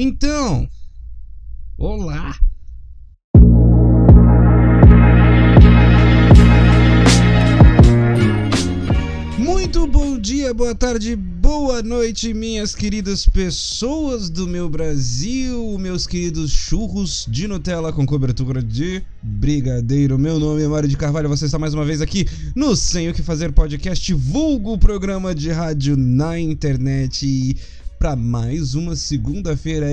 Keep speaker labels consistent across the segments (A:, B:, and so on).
A: Então, olá! Muito bom dia, boa tarde, boa noite, minhas queridas pessoas do meu Brasil, meus queridos churros de Nutella com cobertura de brigadeiro. Meu nome é Mário de Carvalho, você está mais uma vez aqui no Sem o que Fazer podcast, vulgo programa de rádio na internet. Para mais uma segunda-feira.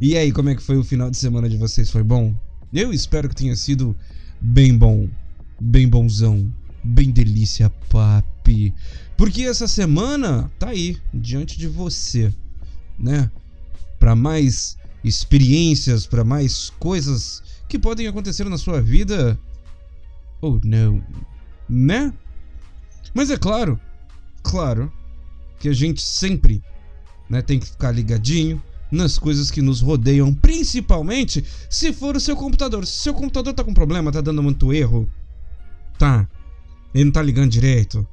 A: E aí, como é que foi o final de semana de vocês? Foi bom? Eu espero que tenha sido bem bom, bem bonzão, bem delícia, papi. Porque essa semana tá aí, diante de você, né? Para mais experiências, para mais coisas que podem acontecer na sua vida. Ou oh, não, né? Mas é claro, claro que a gente sempre né, tem que ficar ligadinho nas coisas que nos rodeiam, principalmente se for o seu computador. Se seu computador tá com problema, tá dando muito erro, tá? Ele não tá ligando direito,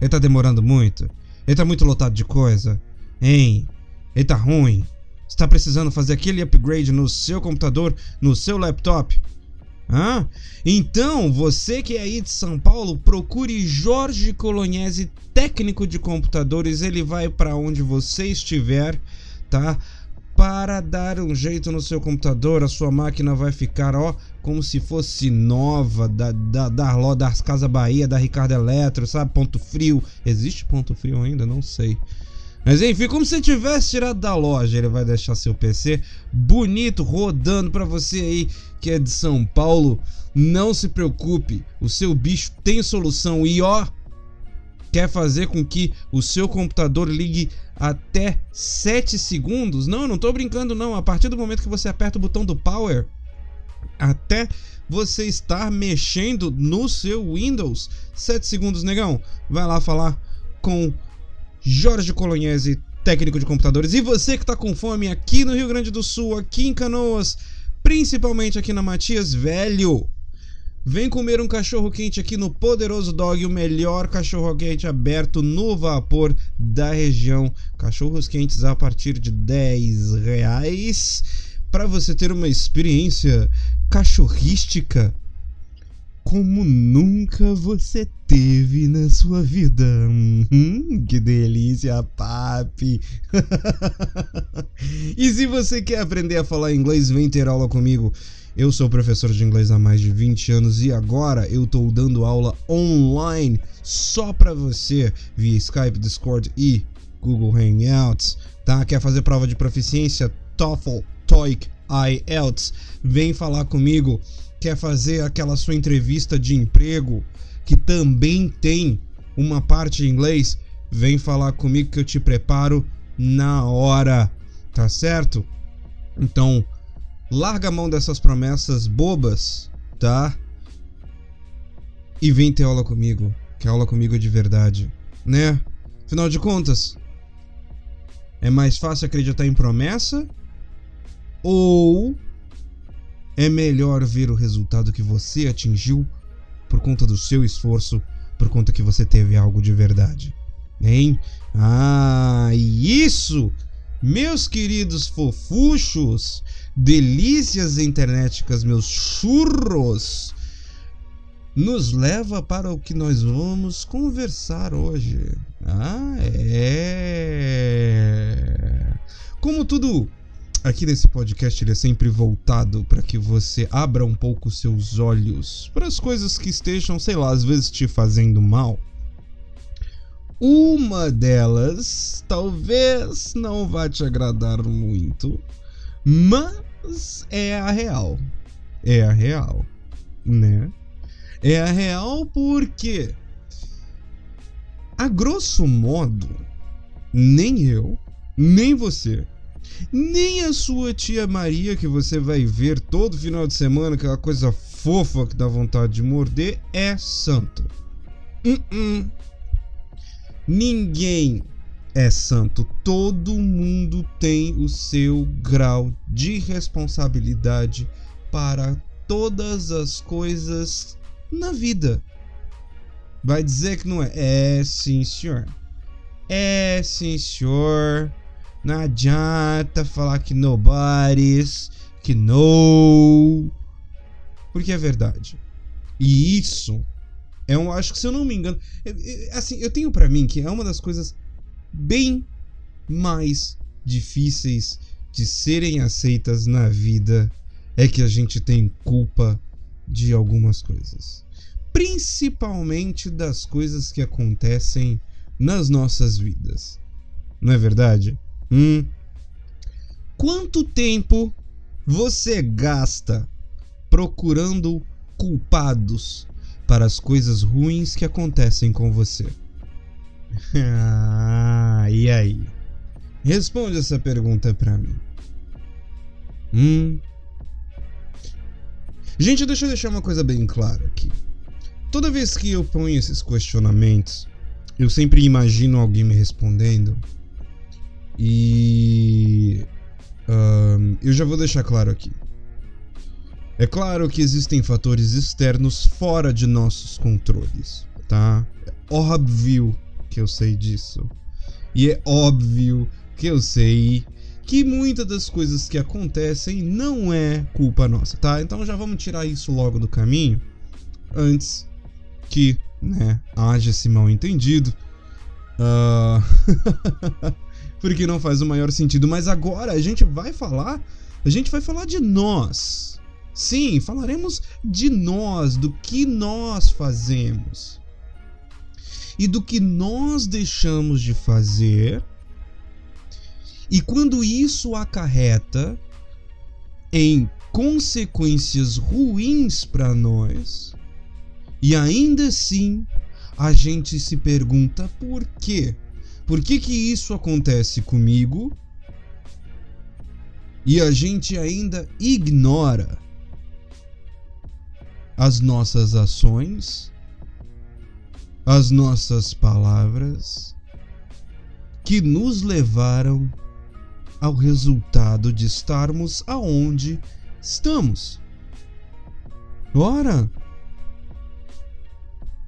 A: ele tá demorando muito, ele tá muito lotado de coisa, hein? Ele tá ruim. Você tá precisando fazer aquele upgrade no seu computador, no seu laptop. Hã? Então, você que é aí de São Paulo, procure Jorge Colognese, técnico de computadores. Ele vai para onde você estiver, tá? para dar um jeito no seu computador, a sua máquina vai ficar, ó, como se fosse nova, da, da, da, das Casa Bahia, da Ricardo Eletro, sabe? Ponto frio. Existe ponto frio ainda? Não sei. Mas enfim, como se tivesse tirado da loja, ele vai deixar seu PC bonito, rodando para você aí que é de São Paulo. Não se preocupe, o seu bicho tem solução e ó, quer fazer com que o seu computador ligue até 7 segundos. Não, eu não tô brincando não. A partir do momento que você aperta o botão do power, até você estar mexendo no seu Windows, 7 segundos, negão. Vai lá falar com Jorge Colognese, técnico de computadores. E você que está com fome aqui no Rio Grande do Sul, aqui em Canoas, principalmente aqui na Matias Velho, Vem comer um cachorro quente aqui no Poderoso Dog, o melhor cachorro quente aberto no vapor da região. Cachorros quentes a partir de 10 reais para você ter uma experiência cachorrística como nunca você teve na sua vida. Hum, que delícia, papi! e se você quer aprender a falar inglês, vem ter aula comigo. Eu sou professor de inglês há mais de 20 anos e agora eu estou dando aula online só para você via Skype, Discord e Google Hangouts, tá? Quer fazer prova de proficiência TOEFL, TOEIC, IELTS? Vem falar comigo. Quer fazer aquela sua entrevista de emprego que também tem uma parte em inglês? Vem falar comigo que eu te preparo na hora, tá certo? Então, larga a mão dessas promessas bobas, tá? E vem ter aula comigo, que aula comigo é de verdade, né? Afinal de contas, é mais fácil acreditar em promessa ou é melhor ver o resultado que você atingiu por conta do seu esforço, por conta que você teve algo de verdade? Hein? Ah, e isso, meus queridos fofuchos, delícias internéticas, meus churros, nos leva para o que nós vamos conversar hoje. Ah, é. Como tudo aqui nesse podcast ele é sempre voltado para que você abra um pouco seus olhos para as coisas que estejam, sei lá, às vezes te fazendo mal. Uma delas talvez não vá te agradar muito, mas é a real. É a real, né? É a real porque, a grosso modo, nem eu, nem você, nem a sua tia Maria, que você vai ver todo final de semana, aquela coisa fofa que dá vontade de morder, é santo. Uh -uh. Ninguém é santo. Todo mundo tem o seu grau de responsabilidade para todas as coisas na vida. Vai dizer que não é? É sim, senhor. É sim, senhor. Não adianta falar que nobody's, que no. Porque é verdade. E isso é um, acho que se eu não me engano, assim, eu tenho para mim que é uma das coisas bem mais difíceis de serem aceitas na vida é que a gente tem culpa de algumas coisas. Principalmente das coisas que acontecem nas nossas vidas. Não é verdade? Hum. Quanto tempo você gasta procurando culpados para as coisas ruins que acontecem com você? ah, e aí? Responde essa pergunta para mim. Hum. Gente, deixa eu deixar uma coisa bem clara aqui. Toda vez que eu ponho esses questionamentos, eu sempre imagino alguém me respondendo. E. Um, eu já vou deixar claro aqui. É claro que existem fatores externos fora de nossos controles, tá? É óbvio que eu sei disso. E é óbvio que eu sei que muitas das coisas que acontecem não é culpa nossa, tá? Então já vamos tirar isso logo do caminho antes que, né, haja esse mal entendido. Uh... porque não faz o maior sentido. Mas agora a gente vai falar, a gente vai falar de nós Sim, falaremos de nós, do que nós fazemos e do que nós deixamos de fazer. E quando isso acarreta em consequências ruins para nós, e ainda assim a gente se pergunta por quê? Por que que isso acontece comigo? E a gente ainda ignora as nossas ações, as nossas palavras, que nos levaram ao resultado de estarmos aonde estamos. Ora,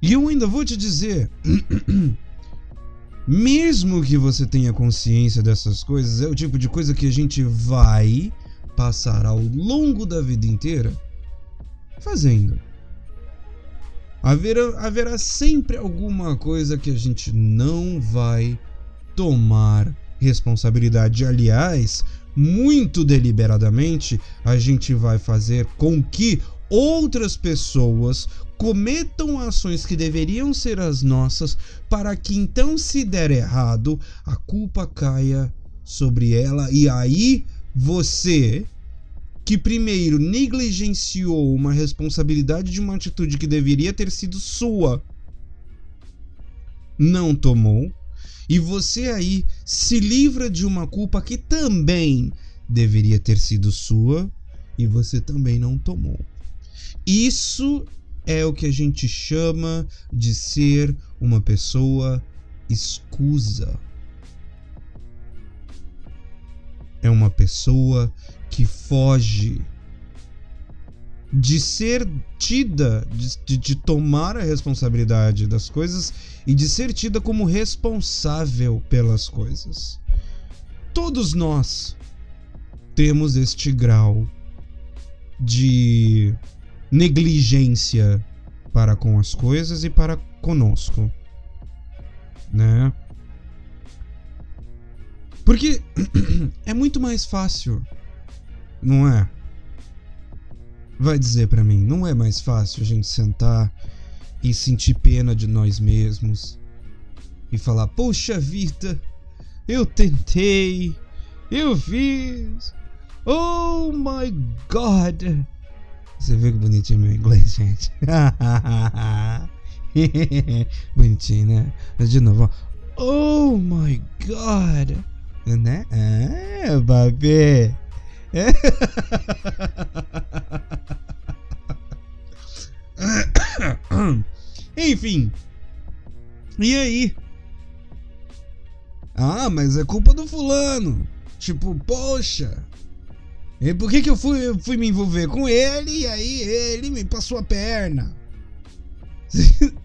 A: e eu ainda vou te dizer, mesmo que você tenha consciência dessas coisas, é o tipo de coisa que a gente vai passar ao longo da vida inteira fazendo. Haverá, haverá sempre alguma coisa que a gente não vai tomar responsabilidade. Aliás, muito deliberadamente, a gente vai fazer com que outras pessoas cometam ações que deveriam ser as nossas, para que então, se der errado, a culpa caia sobre ela e aí você que primeiro negligenciou uma responsabilidade de uma atitude que deveria ter sido sua, não tomou, e você aí se livra de uma culpa que também deveria ter sido sua e você também não tomou. Isso é o que a gente chama de ser uma pessoa escusa. É uma pessoa que foge de ser tida, de, de, tomar a responsabilidade das coisas e de ser tida como responsável pelas coisas. Todos nós temos este grau de negligência para com as coisas e para conosco, né? Porque é muito mais fácil não é? Vai dizer para mim, não é mais fácil a gente sentar e sentir pena de nós mesmos e falar: "Poxa vida, eu tentei, eu fiz. Oh my god." Você vê que bonitinho meu inglês, gente. bonitinho, né? De novo. Oh my god. Né? Ah, baby. É. Enfim. E aí? Ah, mas é culpa do fulano. Tipo, poxa. E por que, que eu fui, fui me envolver com ele e aí ele me passou a perna?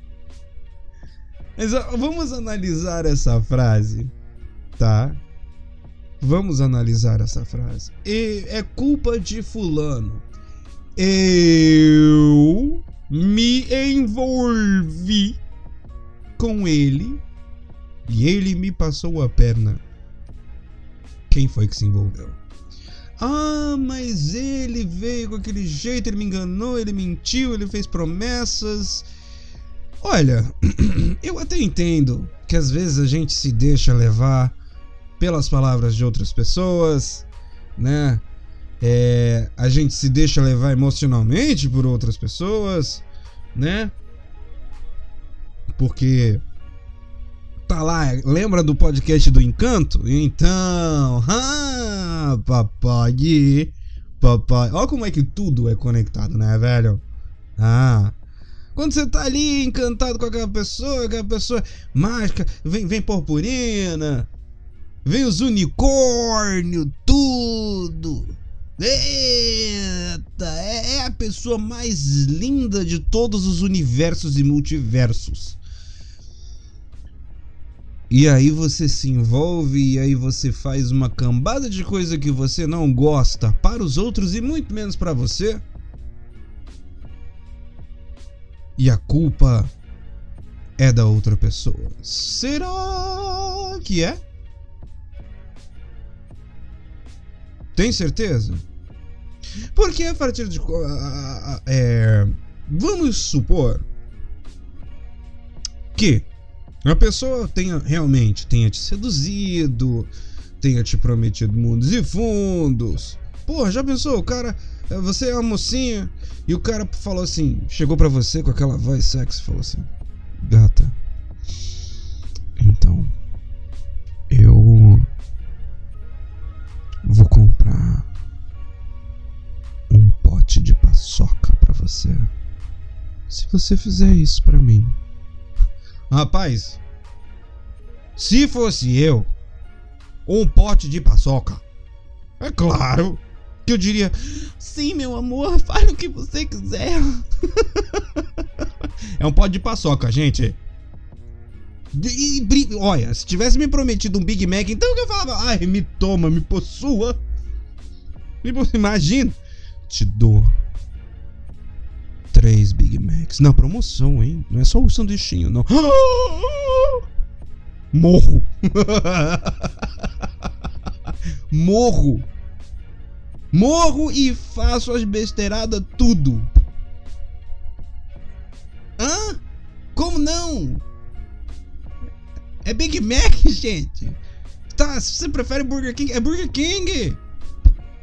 A: Mas vamos analisar essa frase, tá? Vamos analisar essa frase. E é culpa de fulano. Eu me envolvi com ele e ele me passou a perna. Quem foi que se envolveu? Ah, mas ele veio com aquele jeito, ele me enganou, ele mentiu, ele fez promessas. Olha, eu até entendo que às vezes a gente se deixa levar pelas palavras de outras pessoas, né? É, a gente se deixa levar emocionalmente por outras pessoas, né? Porque tá lá, lembra do podcast do Encanto? Então, ah, papai, papai. Olha como é que tudo é conectado, né, velho? Ah. Quando você tá ali encantado com aquela pessoa, aquela pessoa mágica, vem, vem purpurina, vem os unicórnios, tudo. Eita, é, é a pessoa mais linda de todos os universos e multiversos. E aí você se envolve e aí você faz uma cambada de coisa que você não gosta para os outros e muito menos para você. E a culpa é da outra pessoa. Será que é? Tem certeza? Porque a partir de. É, vamos supor que a pessoa tenha realmente tenha te seduzido, tenha te prometido mundos e fundos. Pô, já pensou? O cara. É, você é uma mocinha e o cara falou assim: chegou para você com aquela voz sexy falou assim: Gata, então eu vou comprar um pote de paçoca para você. Se você fizer isso para mim. Rapaz, se fosse eu, um pote de paçoca, é claro que eu diria: Sim, meu amor, faz o que você quiser. é um pote de paçoca, gente. E, olha, se tivesse me prometido um Big Mac, então eu falava, ai, me toma, me possua. Imagina, te dou três Big Macs. Na promoção, hein? Não é só o sanduichinho, não. Morro. Morro. Morro e faço as besteiradas tudo. Hã? Como não? É Big Mac, gente. Tá, você prefere Burger King? É Burger King.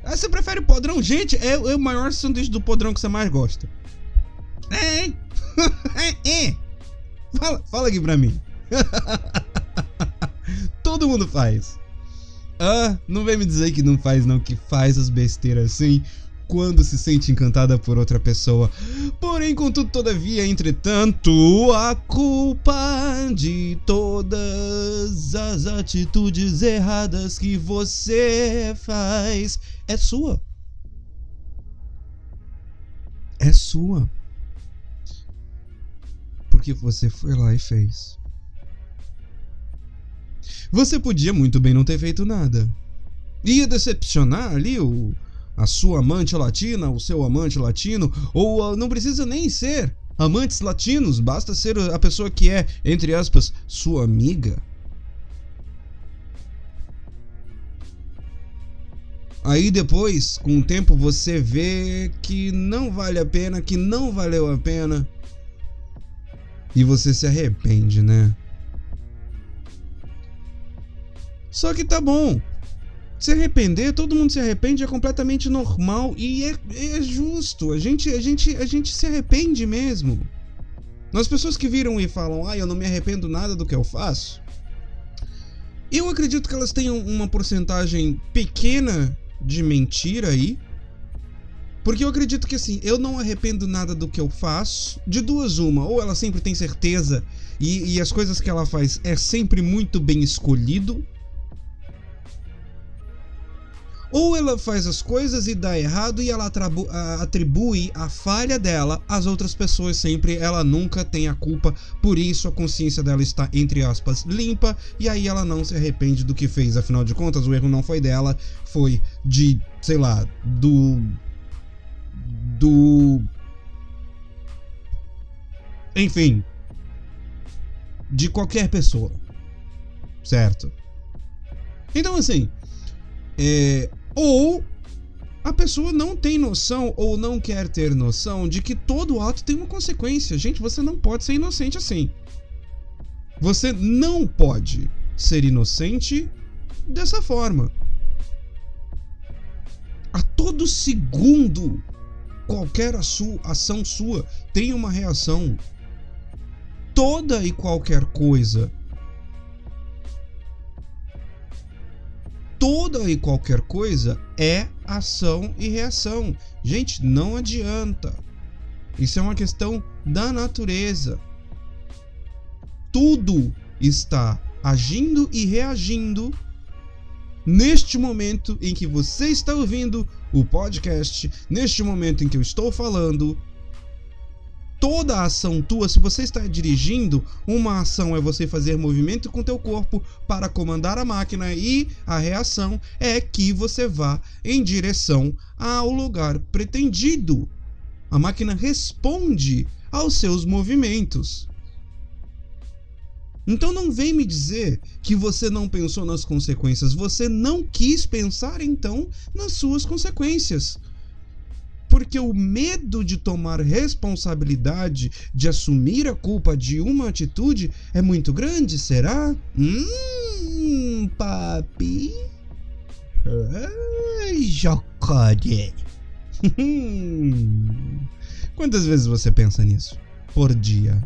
A: Ah, você prefere podrão? Gente, é, é, o maior sanduíche do podrão que você mais gosta. É, é, é. Fala, fala aqui pra mim. Todo mundo faz. Ah, não vem me dizer que não faz, não, que faz as besteiras assim quando se sente encantada por outra pessoa. Porém, contudo, todavia, entretanto, a culpa de todas as atitudes erradas que você faz é sua. É sua. Porque você foi lá e fez. Você podia muito bem não ter feito nada. Ia decepcionar ali o a sua amante latina, o seu amante latino, ou uh, não precisa nem ser amantes latinos, basta ser a pessoa que é, entre aspas, sua amiga. Aí depois, com o tempo, você vê que não vale a pena, que não valeu a pena. E você se arrepende, né? Só que tá bom. Se arrepender, todo mundo se arrepende, é completamente normal e é, é justo. A gente, a, gente, a gente se arrepende mesmo. As pessoas que viram e falam, ah, eu não me arrependo nada do que eu faço. Eu acredito que elas tenham uma porcentagem pequena de mentira aí. Porque eu acredito que assim, eu não arrependo nada do que eu faço. De duas, uma. Ou ela sempre tem certeza e, e as coisas que ela faz é sempre muito bem escolhido Ou ela faz as coisas e dá errado e ela atribui a falha dela às outras pessoas sempre. Ela nunca tem a culpa, por isso a consciência dela está, entre aspas, limpa e aí ela não se arrepende do que fez. Afinal de contas, o erro não foi dela, foi de, sei lá, do. Do. Enfim. De qualquer pessoa. Certo? Então, assim. É, ou a pessoa não tem noção ou não quer ter noção de que todo ato tem uma consequência. Gente, você não pode ser inocente assim. Você não pode ser inocente dessa forma. A todo segundo, qualquer ação sua tem uma reação. Toda e qualquer coisa toda e qualquer coisa é ação e reação. Gente, não adianta. Isso é uma questão da natureza. Tudo está agindo e reagindo neste momento em que você está ouvindo o podcast, neste momento em que eu estou falando, toda a ação tua, se você está dirigindo, uma ação é você fazer movimento com teu corpo para comandar a máquina e a reação é que você vá em direção ao lugar pretendido. A máquina responde aos seus movimentos. Então não vem me dizer que você não pensou nas consequências, você não quis pensar então nas suas consequências. Porque o medo de tomar responsabilidade, de assumir a culpa de uma atitude é muito grande, será? Hum, papi. Ai, Jocode. Quantas vezes você pensa nisso por dia?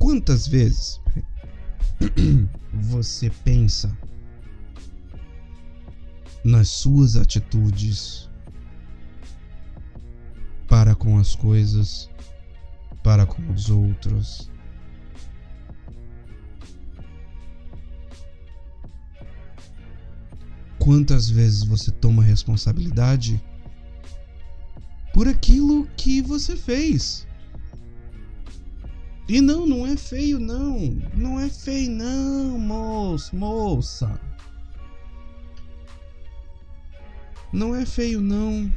A: Quantas vezes você pensa nas suas atitudes para com as coisas, para com os outros. Quantas vezes você toma responsabilidade por aquilo que você fez? E não, não é feio, não. Não é feio, não, moço, moça. Não é feio, não.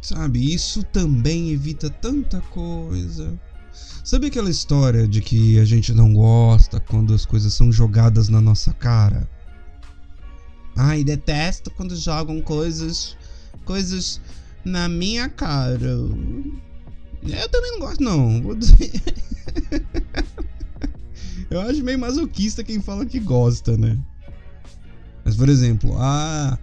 A: Sabe, isso também evita tanta coisa. Sabe aquela história de que a gente não gosta quando as coisas são jogadas na nossa cara? Ai, detesto quando jogam coisas coisas na minha cara. Eu também não gosto não, vou dizer. Eu acho meio masoquista quem fala que gosta, né? Mas, por exemplo, ah,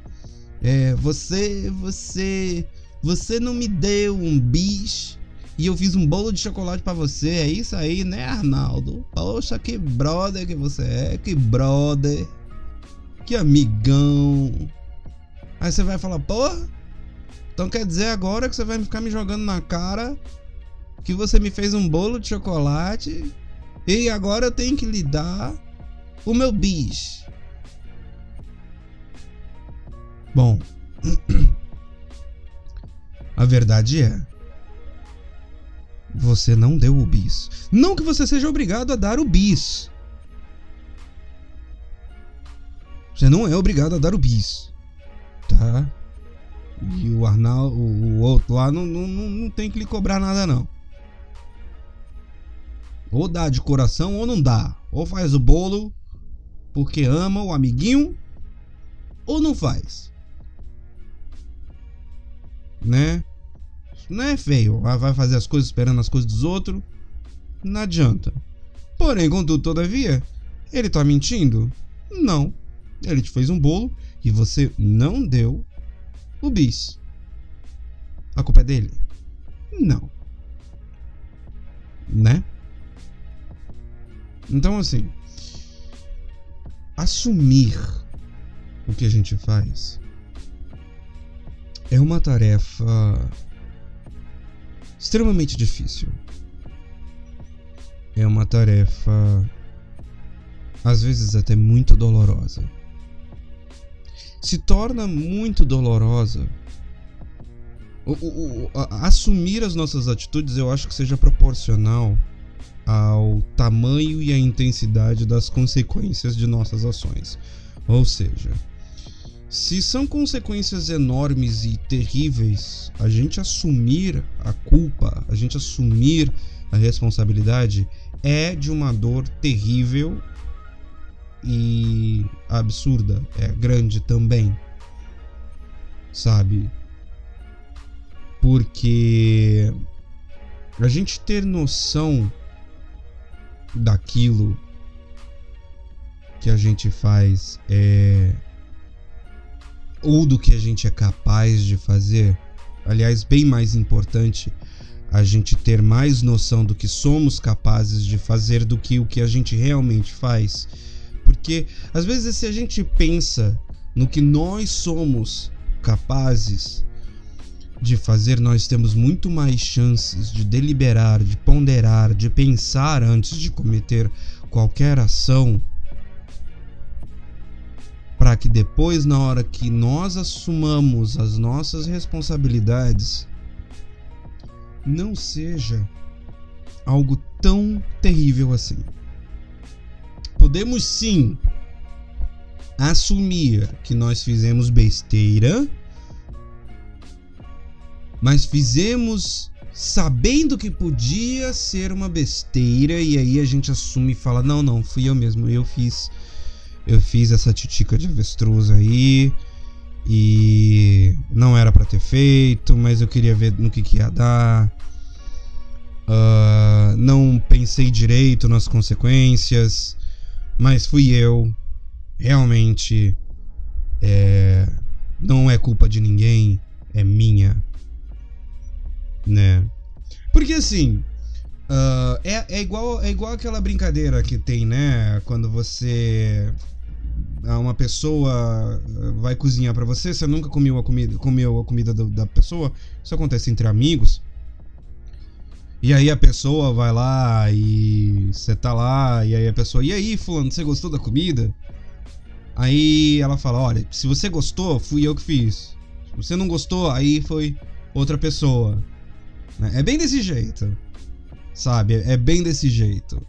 A: é, você, você, você não me deu um bis e eu fiz um bolo de chocolate para você. É isso aí, né, Arnaldo? Poxa, que brother que você é, que brother, que amigão. Aí você vai falar, porra, então quer dizer agora que você vai ficar me jogando na cara que você me fez um bolo de chocolate e agora eu tenho que lhe dar o meu bis. Bom, a verdade é. Você não deu o bis. Não que você seja obrigado a dar o bis. Você não é obrigado a dar o bis. Tá? E o Arnaldo, o, outro lá, não, não, não tem que lhe cobrar nada, não. Ou dá de coração ou não dá. Ou faz o bolo porque ama o amiguinho, ou não faz né? Não é feio. Vai fazer as coisas esperando as coisas dos outros. Não adianta. Porém, contudo, todavia, ele tá mentindo? Não. Ele te fez um bolo e você não deu o bis. A culpa é dele? Não. Né? Então, assim, assumir o que a gente faz é uma tarefa extremamente difícil. É uma tarefa às vezes até muito dolorosa. Se torna muito dolorosa. O, o, o, a, assumir as nossas atitudes eu acho que seja proporcional ao tamanho e à intensidade das consequências de nossas ações. Ou seja, se são consequências enormes e terríveis, a gente assumir a culpa, a gente assumir a responsabilidade é de uma dor terrível e absurda, é grande também. Sabe? Porque a gente ter noção daquilo que a gente faz é ou do que a gente é capaz de fazer, aliás, bem mais importante, a gente ter mais noção do que somos capazes de fazer do que o que a gente realmente faz. Porque às vezes se a gente pensa no que nós somos capazes de fazer, nós temos muito mais chances de deliberar, de ponderar, de pensar antes de cometer qualquer ação. Para que depois, na hora que nós assumamos as nossas responsabilidades, não seja algo tão terrível assim. Podemos sim assumir que nós fizemos besteira mas fizemos sabendo que podia ser uma besteira e aí a gente assume e fala: "Não, não, fui eu mesmo, eu fiz eu fiz essa titica de avestruz aí e não era para ter feito, mas eu queria ver no que, que ia dar. Uh, não pensei direito nas consequências, mas fui eu. Realmente, é, não é culpa de ninguém, é minha né? Porque assim, uh, é, é, igual, é igual aquela brincadeira que tem, né? Quando você. Uma pessoa vai cozinhar para você, você nunca comeu a comida, comeu a comida do, da pessoa. Isso acontece entre amigos. E aí a pessoa vai lá e você tá lá, e aí a pessoa, e aí, fulano, você gostou da comida? Aí ela fala, olha, se você gostou, fui eu que fiz. Se você não gostou, aí foi outra pessoa. Né? É bem desse jeito. Sabe? É bem desse jeito.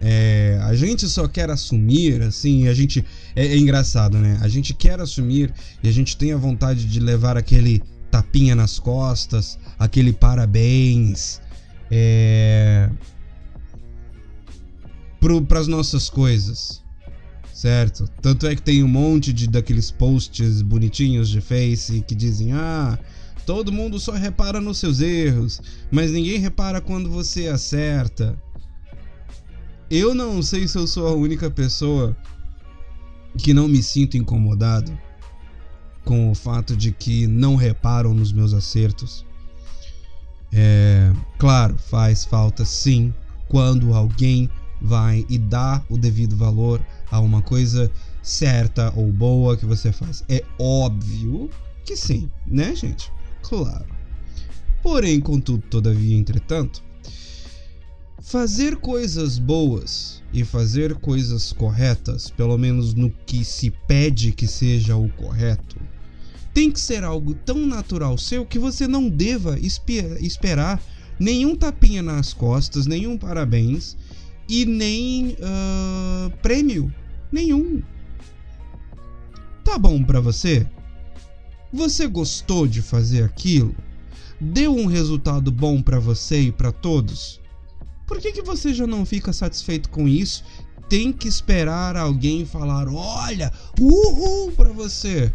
A: É, a gente só quer assumir, assim, a gente. É, é, engraçado, né? A gente quer assumir e a gente tem a vontade de levar aquele tapinha nas costas, aquele parabéns. É. Para as nossas coisas, certo? Tanto é que tem um monte de daqueles posts bonitinhos de Face que dizem: ah, Todo mundo só repara nos seus erros, mas ninguém repara quando você acerta. Eu não sei se eu sou a única pessoa que não me sinto incomodado com o fato de que não reparam nos meus acertos. É, claro, faz falta sim quando alguém vai e dá o devido valor a uma coisa certa ou boa que você faz. É óbvio que sim, né, gente? Claro. Porém, contudo, todavia, entretanto, fazer coisas boas e fazer coisas corretas, pelo menos no que se pede que seja o correto, tem que ser algo tão natural seu que você não deva esperar nenhum tapinha nas costas, nenhum parabéns e nem uh, prêmio nenhum. Tá bom para você? Você gostou de fazer aquilo? Deu um resultado bom para você e para todos? Por que, que você já não fica satisfeito com isso? Tem que esperar alguém falar: olha, uhul para você.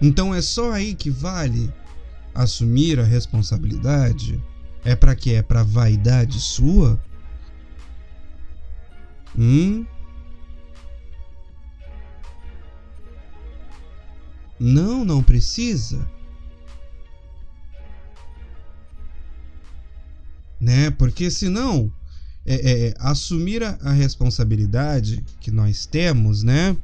A: Então é só aí que vale assumir a responsabilidade? É para que é para vaidade sua? Hum? Não, não precisa. Né? Porque senão é, é, assumir a, a, responsabilidade que nós temos, né,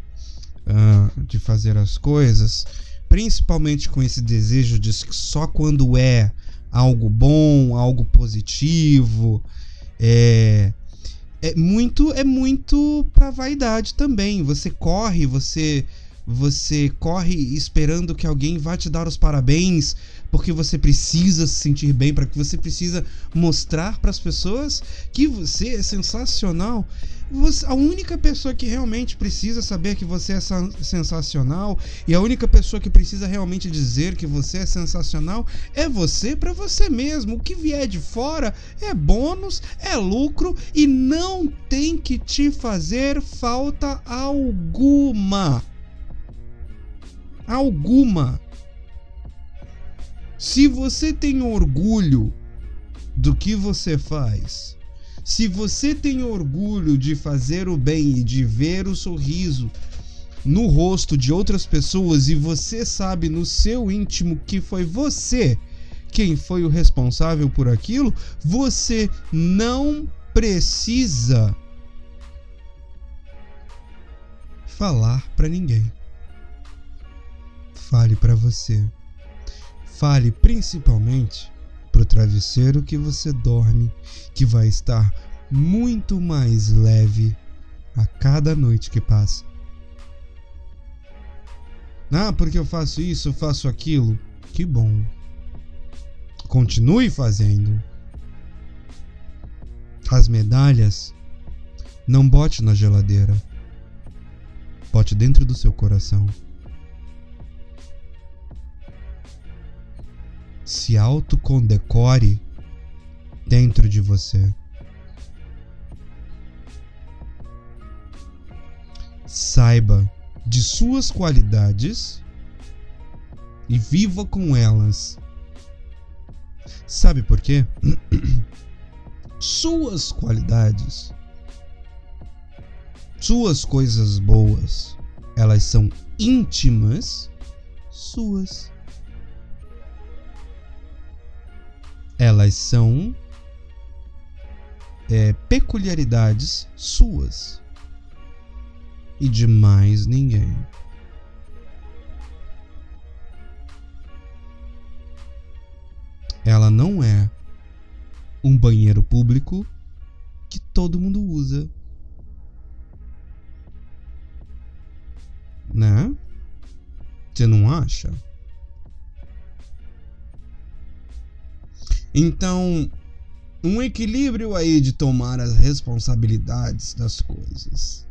A: uh, de fazer as coisas, principalmente com esse desejo de que só quando é algo bom, algo positivo, É é muito é muito para vaidade também. Você corre, você você corre esperando que alguém vá te dar os parabéns, porque você precisa se sentir bem, para que você precisa mostrar para as pessoas que você é sensacional. Você, a única pessoa que realmente precisa saber que você é sensacional e a única pessoa que precisa realmente dizer que você é sensacional é você para você mesmo. O que vier de fora é bônus, é lucro e não tem que te fazer falta alguma alguma. Se você tem orgulho do que você faz, se você tem orgulho de fazer o bem e de ver o sorriso no rosto de outras pessoas e você sabe no seu íntimo que foi você quem foi o responsável por aquilo, você não precisa falar para ninguém. Fale para você. Fale principalmente pro travesseiro que você dorme, que vai estar muito mais leve a cada noite que passa. Ah, porque eu faço isso, eu faço aquilo. Que bom. Continue fazendo. As medalhas não bote na geladeira. Bote dentro do seu coração. Se autocondecore dentro de você. Saiba de suas qualidades e viva com elas. Sabe por quê? suas qualidades, suas coisas boas, elas são íntimas suas. Elas são é, peculiaridades suas e de mais ninguém. Ela não é um banheiro público que todo mundo usa. Né? Você não acha? Então, um equilíbrio aí de tomar as responsabilidades das coisas.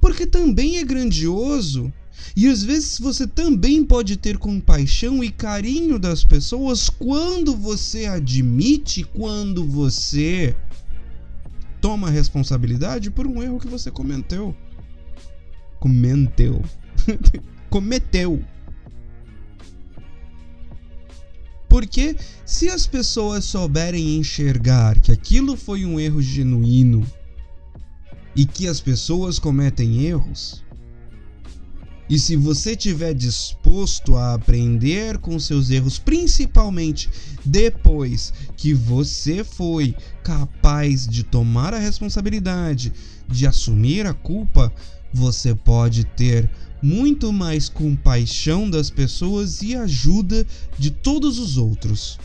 A: Porque também é grandioso e às vezes você também pode ter compaixão e carinho das pessoas quando você admite, quando você toma responsabilidade por um erro que você cometeu. Cometeu. Cometeu. Porque se as pessoas souberem enxergar que aquilo foi um erro genuíno e que as pessoas cometem erros, e se você estiver disposto a aprender com seus erros, principalmente depois que você foi capaz de tomar a responsabilidade, de assumir a culpa, você pode ter muito mais compaixão das pessoas e ajuda de todos os outros.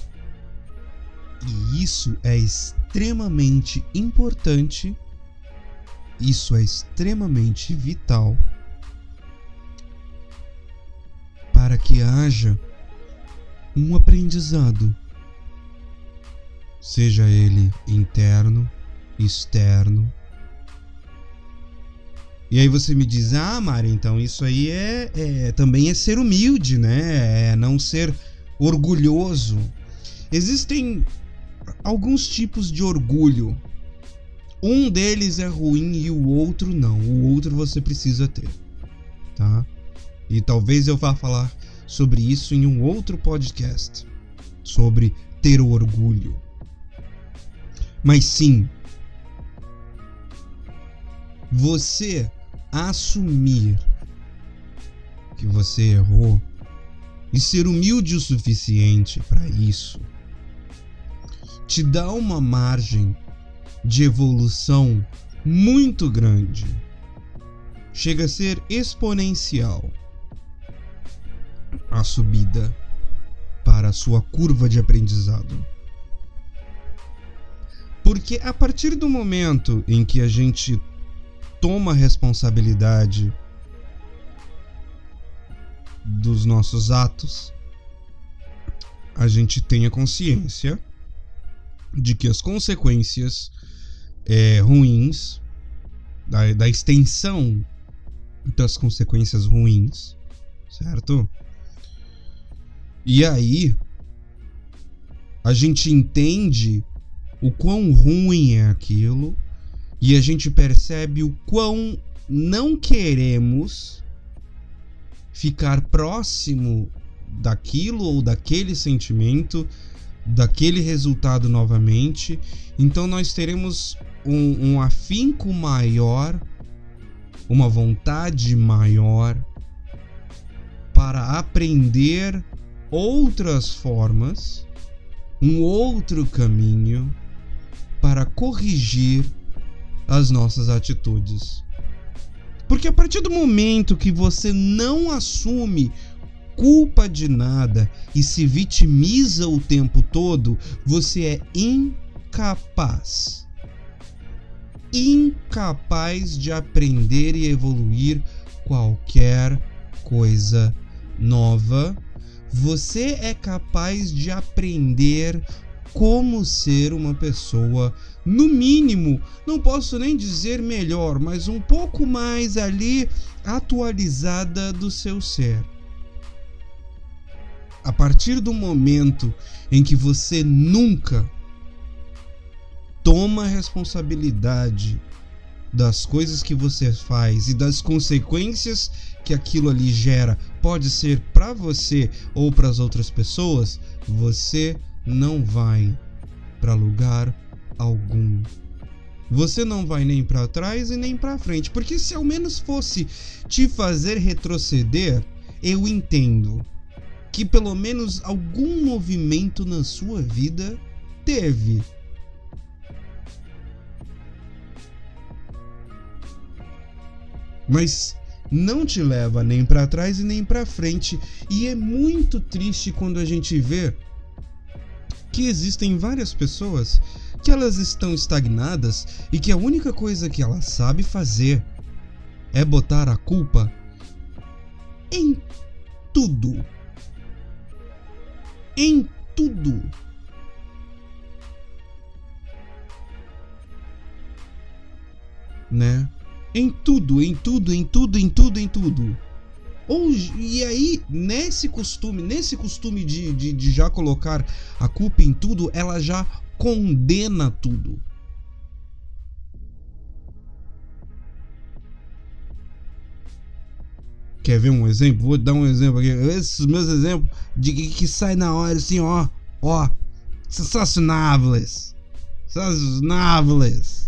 A: E isso é extremamente importante, isso é extremamente vital para que haja um aprendizado, seja ele interno, externo e aí você me diz, ah, Mari, então isso aí é, é também é ser humilde, né? É não ser orgulhoso. Existem alguns tipos de orgulho. Um deles é ruim e o outro não. O outro você precisa ter, tá? E talvez eu vá falar sobre isso em um outro podcast, sobre ter orgulho. Mas sim, você assumir que você errou e ser humilde o suficiente para isso te dá uma margem de evolução muito grande. Chega a ser exponencial a subida para a sua curva de aprendizado. Porque a partir do momento em que a gente toma responsabilidade dos nossos atos, a gente tenha consciência de que as consequências é, ruins, da, da extensão das consequências ruins, certo? E aí a gente entende o quão ruim é aquilo e a gente percebe o quão não queremos ficar próximo daquilo ou daquele sentimento, daquele resultado novamente. Então nós teremos um, um afinco maior, uma vontade maior para aprender outras formas, um outro caminho para corrigir as nossas atitudes. Porque a partir do momento que você não assume culpa de nada e se vitimiza o tempo todo, você é incapaz. Incapaz de aprender e evoluir qualquer coisa nova. Você é capaz de aprender como ser uma pessoa, no mínimo, não posso nem dizer melhor, mas um pouco mais ali atualizada do seu ser. A partir do momento em que você nunca toma responsabilidade das coisas que você faz e das consequências que aquilo ali gera, pode ser para você ou para as outras pessoas, você não vai para lugar algum. Você não vai nem para trás e nem para frente, porque se ao menos fosse te fazer retroceder, eu entendo que pelo menos algum movimento na sua vida teve. Mas não te leva nem para trás e nem para frente, e é muito triste quando a gente vê que existem várias pessoas que elas estão estagnadas e que a única coisa que ela sabe fazer é botar a culpa em tudo em tudo. Né? Em tudo, em tudo, em tudo, em tudo, em tudo. E aí, nesse costume, nesse costume de, de, de já colocar a culpa em tudo, ela já condena tudo. Quer ver um exemplo? Vou dar um exemplo aqui. Esses meus exemplos de que, que sai na hora assim, ó, ó, sensacionáveis. Sensacionáveis.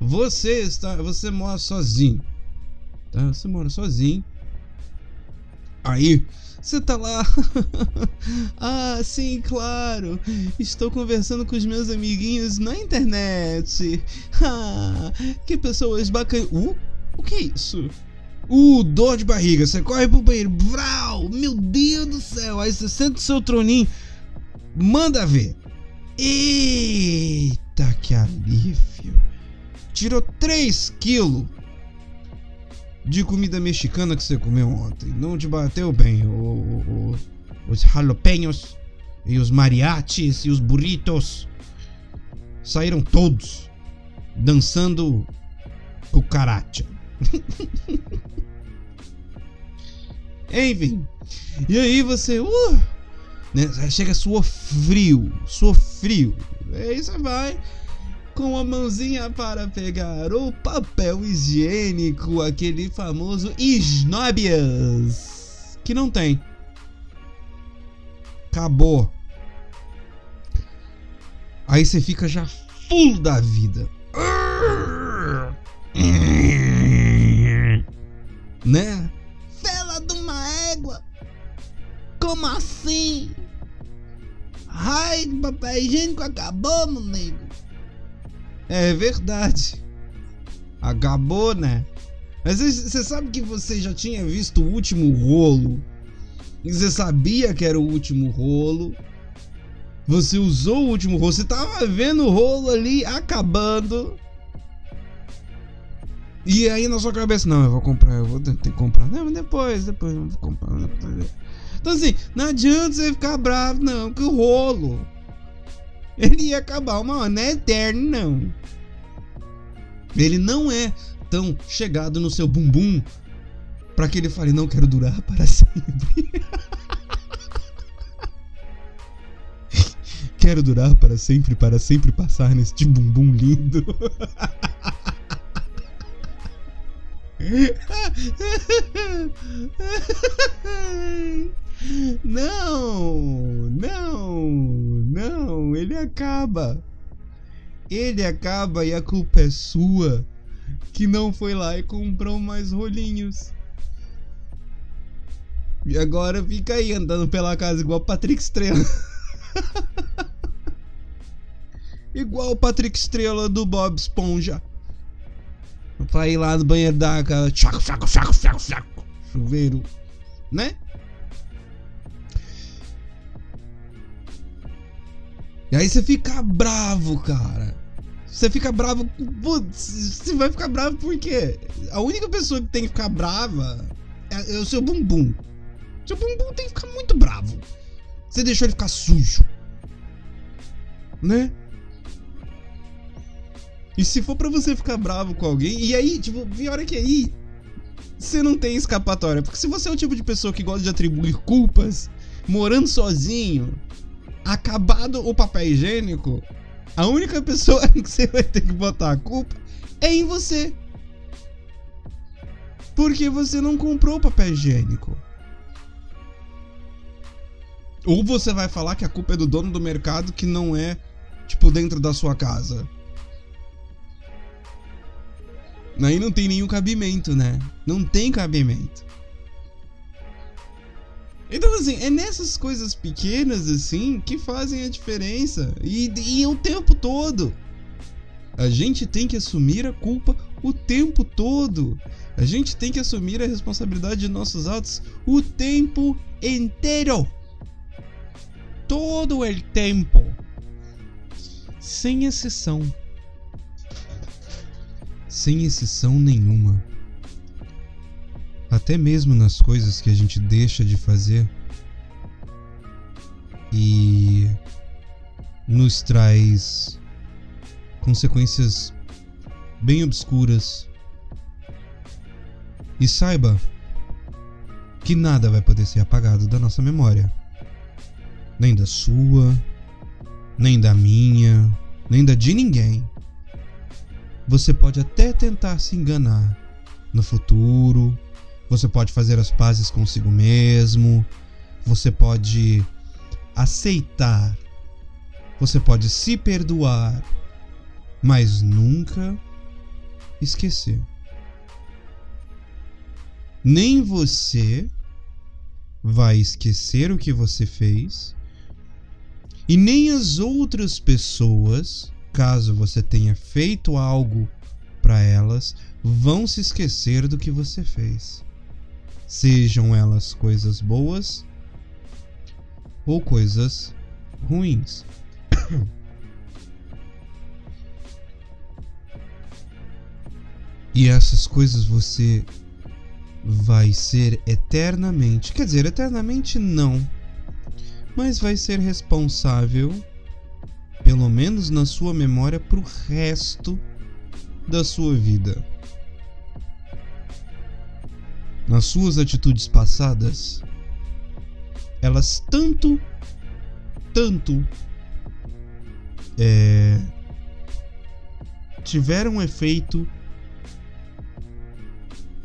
A: Você está, você mora sozinho. Tá? Você mora sozinho. Aí, você tá lá. ah, sim, claro. Estou conversando com os meus amiguinhos na internet. Ah, que pessoas bacanas. Uh, o que é isso? Uh, dor de barriga. Você corre pro banheiro. Vral! Meu Deus do céu. Aí você senta o seu troninho. Manda ver. Eita, que alívio. Tirou 3 quilos de comida mexicana que você comeu ontem. Não te bateu bem. O, o, o, os jalapenos e os mariachis e os burritos saíram todos dançando cucaracha. Enfim. E aí você. Uh, né, chega suor frio. Suor frio. Aí você vai com a mãozinha para pegar o papel higiênico, aquele famoso Snobias. Que não tem. Acabou. Aí você fica já full da vida. Né?
B: Fela de uma égua! Como assim? Ai, papel higiênico acabou, meu nego.
A: É verdade. Acabou, né? Mas você sabe que você já tinha visto o último rolo? Você sabia que era o último rolo? Você usou o último rolo, você tava vendo o rolo ali acabando. E aí na sua cabeça, não, eu vou comprar, eu vou ter que comprar. Não, depois, depois eu vou comprar. Então assim, não adianta você ficar bravo, não, que o rolo. Ele ia acabar uma hora, não é eterno, não. Ele não é tão chegado no seu bumbum para que ele fale, não quero durar para sempre. quero durar para sempre, para sempre passar neste bumbum lindo. Não, não, não, ele acaba. Ele acaba e a culpa é sua que não foi lá e comprou mais rolinhos. E agora fica aí andando pela casa igual Patrick Estrela. igual o Patrick Estrela do Bob Esponja. Ir lá no banheiro dar aquela. Chaco, chaco, chaco, chaco, chaco. Chuveiro. Né? E aí você fica bravo, cara. Você fica bravo. Você vai ficar bravo por quê? A única pessoa que tem que ficar brava é, é o seu bumbum. Seu bumbum tem que ficar muito bravo. Você deixou ele ficar sujo. Né? E se for para você ficar bravo com alguém, e aí, tipo, pior é que aí você não tem escapatória. Porque se você é o tipo de pessoa que gosta de atribuir culpas, morando sozinho, acabado o papel higiênico, a única pessoa que você vai ter que botar a culpa é em você. Porque você não comprou papel higiênico. Ou você vai falar que a culpa é do dono do mercado que não é, tipo, dentro da sua casa. Aí não tem nenhum cabimento, né? Não tem cabimento. Então, assim, é nessas coisas pequenas, assim, que fazem a diferença. E, e o tempo todo. A gente tem que assumir a culpa o tempo todo. A gente tem que assumir a responsabilidade de nossos atos o tempo inteiro todo o tempo, sem exceção. Sem exceção nenhuma. Até mesmo nas coisas que a gente deixa de fazer e nos traz consequências bem obscuras. E saiba que nada vai poder ser apagado da nossa memória nem da sua, nem da minha, nem da de ninguém. Você pode até tentar se enganar no futuro, você pode fazer as pazes consigo mesmo, você pode aceitar, você pode se perdoar, mas nunca esquecer. Nem você vai esquecer o que você fez, e nem as outras pessoas, caso você tenha feito algo para elas, vão se esquecer do que você fez. Sejam elas coisas boas ou coisas ruins. E essas coisas você vai ser eternamente, quer dizer, eternamente não, mas vai ser responsável, pelo menos na sua memória, pro resto da sua vida. Nas suas atitudes passadas, elas tanto, tanto é, tiveram um efeito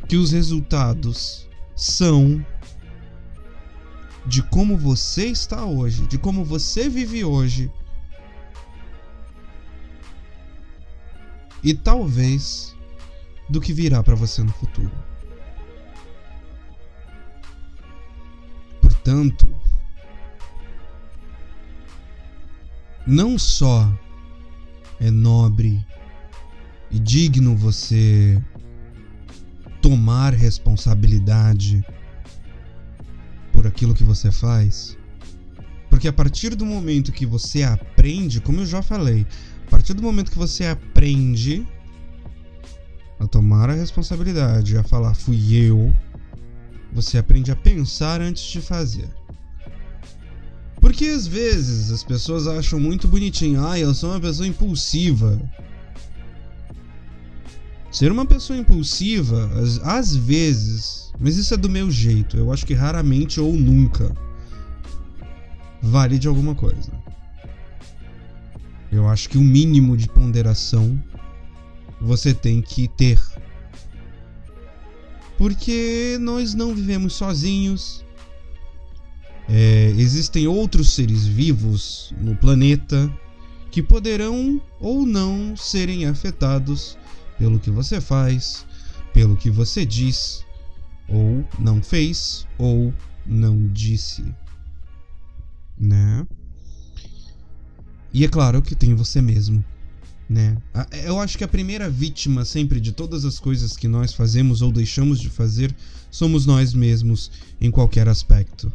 A: que os resultados são de como você está hoje, de como você vive hoje. E talvez do que virá para você no futuro. Portanto, não só é nobre e digno você tomar responsabilidade por aquilo que você faz. Porque a partir do momento que você aprende, como eu já falei, a partir do momento que você aprende a tomar a responsabilidade, a falar fui eu, você aprende a pensar antes de fazer. Porque às vezes as pessoas acham muito bonitinho, ah, eu sou uma pessoa impulsiva. Ser uma pessoa impulsiva, às, às vezes, mas isso é do meu jeito, eu acho que raramente ou nunca vale de alguma coisa. Eu acho que o mínimo de ponderação você tem que ter. Porque nós não vivemos sozinhos. É, existem outros seres vivos no planeta que poderão ou não serem afetados pelo que você faz, pelo que você diz, ou não fez, ou não disse né? E é claro que tem você mesmo, né? Eu acho que a primeira vítima sempre de todas as coisas que nós fazemos ou deixamos de fazer somos nós mesmos em qualquer aspecto.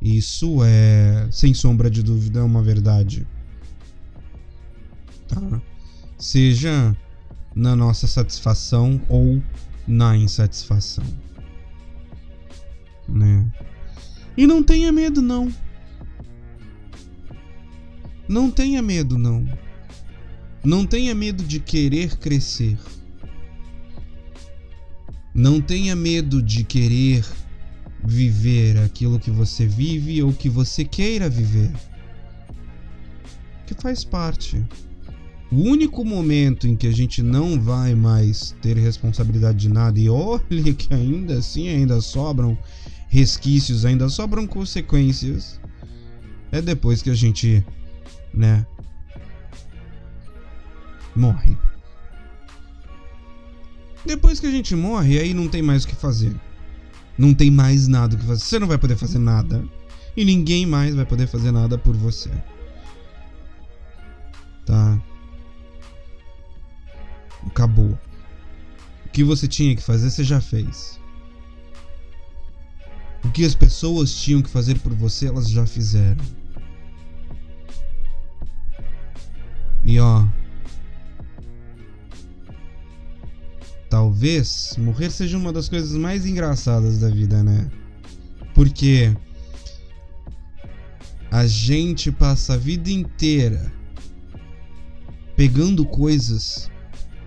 A: Isso é, sem sombra de dúvida, uma verdade. Tá? Seja na nossa satisfação ou na insatisfação. Né? E não tenha medo não. Não tenha medo, não. Não tenha medo de querer crescer. Não tenha medo de querer viver aquilo que você vive ou que você queira viver. Que faz parte. O único momento em que a gente não vai mais ter responsabilidade de nada, e olhe que ainda assim ainda sobram resquícios, ainda sobram consequências, é depois que a gente né? Morre. Depois que a gente morre, aí não tem mais o que fazer. Não tem mais nada o que fazer. Você não vai poder fazer nada. E ninguém mais vai poder fazer nada por você. Tá? Acabou. O que você tinha que fazer, você já fez. O que as pessoas tinham que fazer por você, elas já fizeram. E ó. Talvez morrer seja uma das coisas mais engraçadas da vida, né? Porque a gente passa a vida inteira pegando coisas,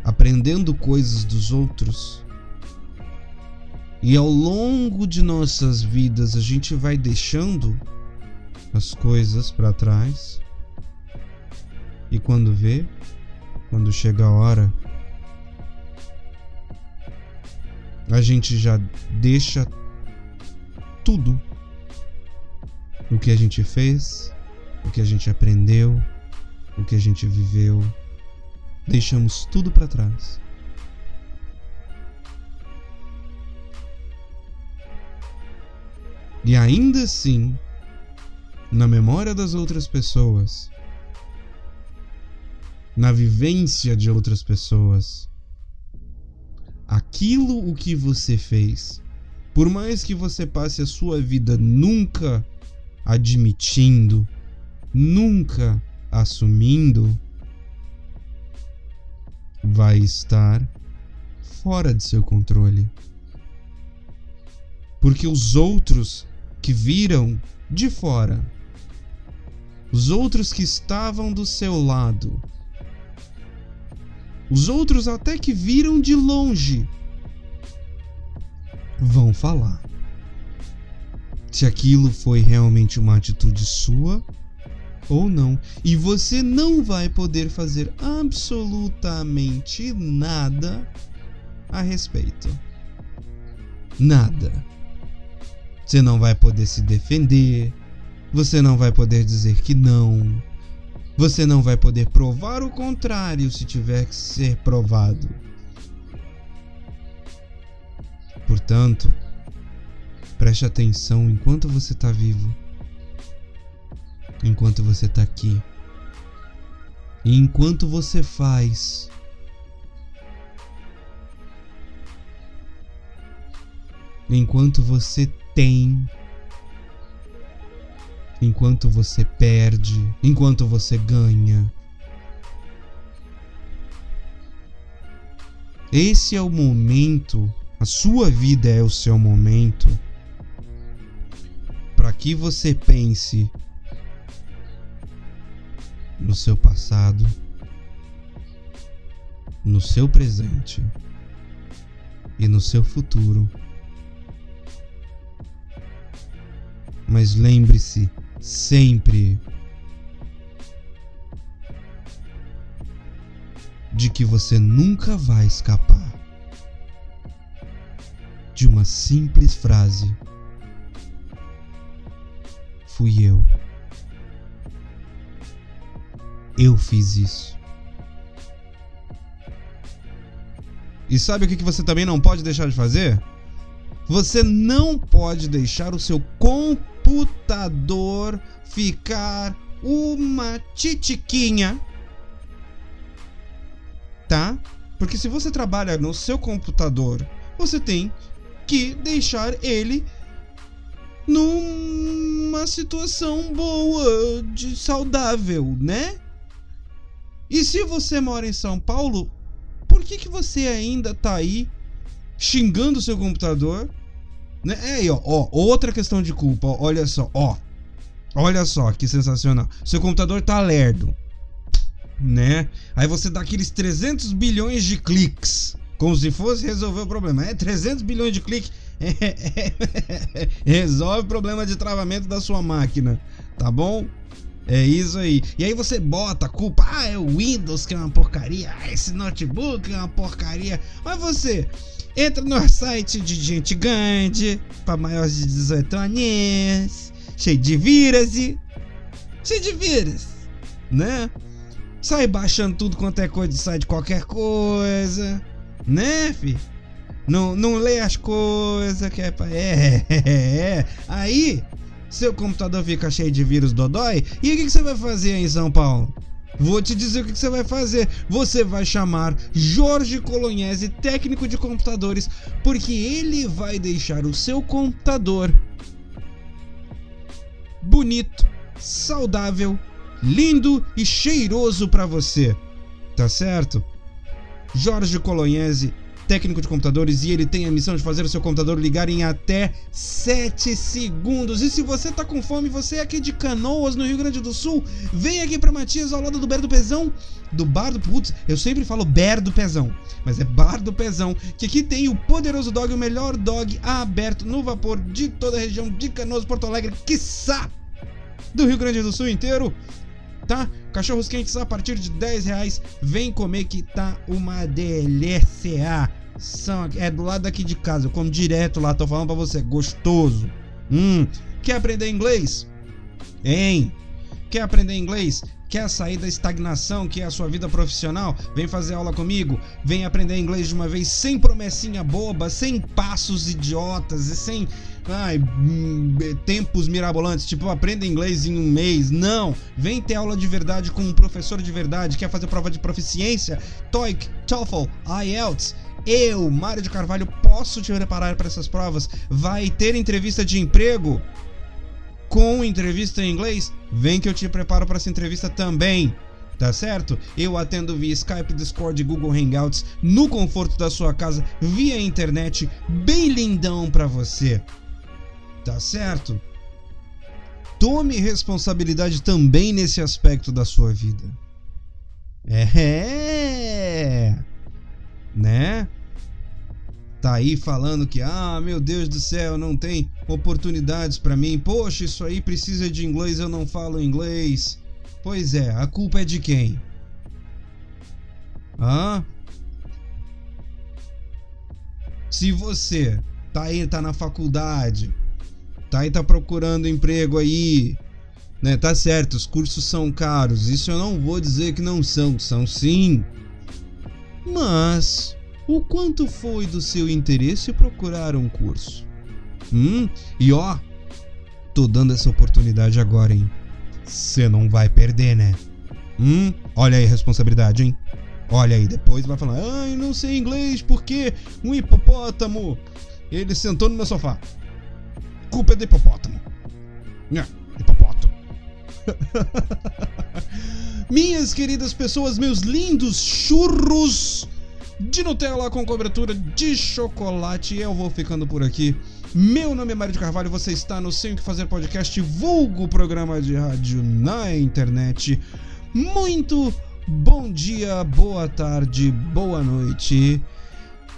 A: aprendendo coisas dos outros. E ao longo de nossas vidas a gente vai deixando as coisas para trás e quando vê, quando chega a hora, a gente já deixa tudo o que a gente fez, o que a gente aprendeu, o que a gente viveu, deixamos tudo para trás. E ainda assim, na memória das outras pessoas, na vivência de outras pessoas. Aquilo o que você fez, por mais que você passe a sua vida nunca admitindo, nunca assumindo, vai estar fora de seu controle. Porque os outros que viram de fora, os outros que estavam do seu lado, os outros até que viram de longe vão falar. Se aquilo foi realmente uma atitude sua ou não. E você não vai poder fazer absolutamente nada a respeito. Nada. Você não vai poder se defender. Você não vai poder dizer que não. Você não vai poder provar o contrário se tiver que ser provado. Portanto, preste atenção enquanto você está vivo, enquanto você está aqui, e enquanto você faz. Enquanto você tem enquanto você perde, enquanto você ganha. Esse é o momento, a sua vida é o seu momento para que você pense no seu passado, no seu presente e no seu futuro. Mas lembre-se sempre de que você nunca vai escapar de uma simples frase fui eu. Eu fiz isso. E sabe o que você também não pode deixar de fazer? Você não pode deixar o seu computador ficar uma titiquinha. Tá? Porque se você trabalha no seu computador, você tem que deixar ele numa situação boa, de saudável, né? E se você mora em São Paulo, por que, que você ainda tá aí xingando o seu computador? Né? É aí, ó, ó, outra questão de culpa, ó, olha só, ó. Olha só que sensacional. Seu computador tá lerdo, né? Aí você dá aqueles 300 bilhões de cliques, como se fosse resolver o problema. É 300 bilhões de cliques Resolve o problema de travamento da sua máquina, tá bom? É isso aí. E aí você bota a culpa, ah, é o Windows que é uma porcaria, ah, esse notebook é uma porcaria. Mas você entra no site de gente grande, para maiores de 18 anos, cheio de vírus e cheio de vírus, né? Sai baixando tudo quanto é coisa de site qualquer coisa, né, fi? não, não lê as coisas que é, é, é, é. Aí, seu computador fica cheio de vírus dodói. E o que, que você vai fazer em São Paulo? Vou te dizer o que você vai fazer. Você vai chamar Jorge Colognese, técnico de computadores, porque ele vai deixar o seu computador bonito, saudável, lindo e cheiroso para você. Tá certo? Jorge Colognese técnico de computadores e ele tem a missão de fazer o seu computador ligar em até 7 segundos. E se você tá com fome, você é aqui de Canoas, no Rio Grande do Sul, vem aqui para Matias ao lado do Ber do Pezão, do Bar do Putz, eu sempre falo Ber do Pezão, mas é Bar do Pezão, que aqui tem o poderoso dog, o melhor dog aberto no vapor de toda a região de Canoas, Porto Alegre, quiçá do Rio Grande do Sul inteiro tá? Cachorros quentes a partir de 10 reais. Vem comer que tá uma delícia. São, é do lado daqui de casa. Eu como direto lá, tô falando pra você. Gostoso. Hum. Quer aprender inglês? Hein? Quer aprender inglês? Quer sair da estagnação que é a sua vida profissional? Vem fazer aula comigo. Vem aprender inglês de uma vez sem promessinha boba, sem passos idiotas e sem ai, hum, tempos mirabolantes, tipo, aprenda inglês em um mês. Não! Vem ter aula de verdade com um professor de verdade. Quer fazer prova de proficiência? TOEIC, TOEFL, IELTS eu, Mário de Carvalho, posso te preparar para essas provas? Vai ter entrevista de emprego? Com entrevista em inglês? Vem que eu te preparo para essa entrevista também. Tá certo? Eu atendo via Skype, Discord Google Hangouts no conforto da sua casa, via internet, bem lindão para você. Tá certo? Tome responsabilidade também nesse aspecto da sua vida. É né? Tá aí falando que, ah, meu Deus do céu, não tem oportunidades para mim. Poxa, isso aí precisa de inglês, eu não falo inglês. Pois é, a culpa é de quem? Hã? Se você tá aí, tá na faculdade, tá aí, tá procurando emprego aí, né? Tá certo, os cursos são caros. Isso eu não vou dizer que não são, são sim. Mas o quanto foi do seu interesse procurar um curso? Hum, e ó, tô dando essa oportunidade agora, hein? Você não vai perder, né? Hum, olha aí a responsabilidade, hein? Olha aí, depois vai falar, ai, não sei inglês porque um hipopótamo ele sentou no meu sofá. Culpa é do hipopótamo. Hipopótamo. Minhas queridas pessoas, meus lindos churros de Nutella com cobertura de chocolate, eu vou ficando por aqui. Meu nome é Mário de Carvalho, você está no Sem o que Fazer Podcast, vulgo programa de rádio na internet. Muito bom dia, boa tarde, boa noite.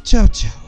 A: Tchau, tchau.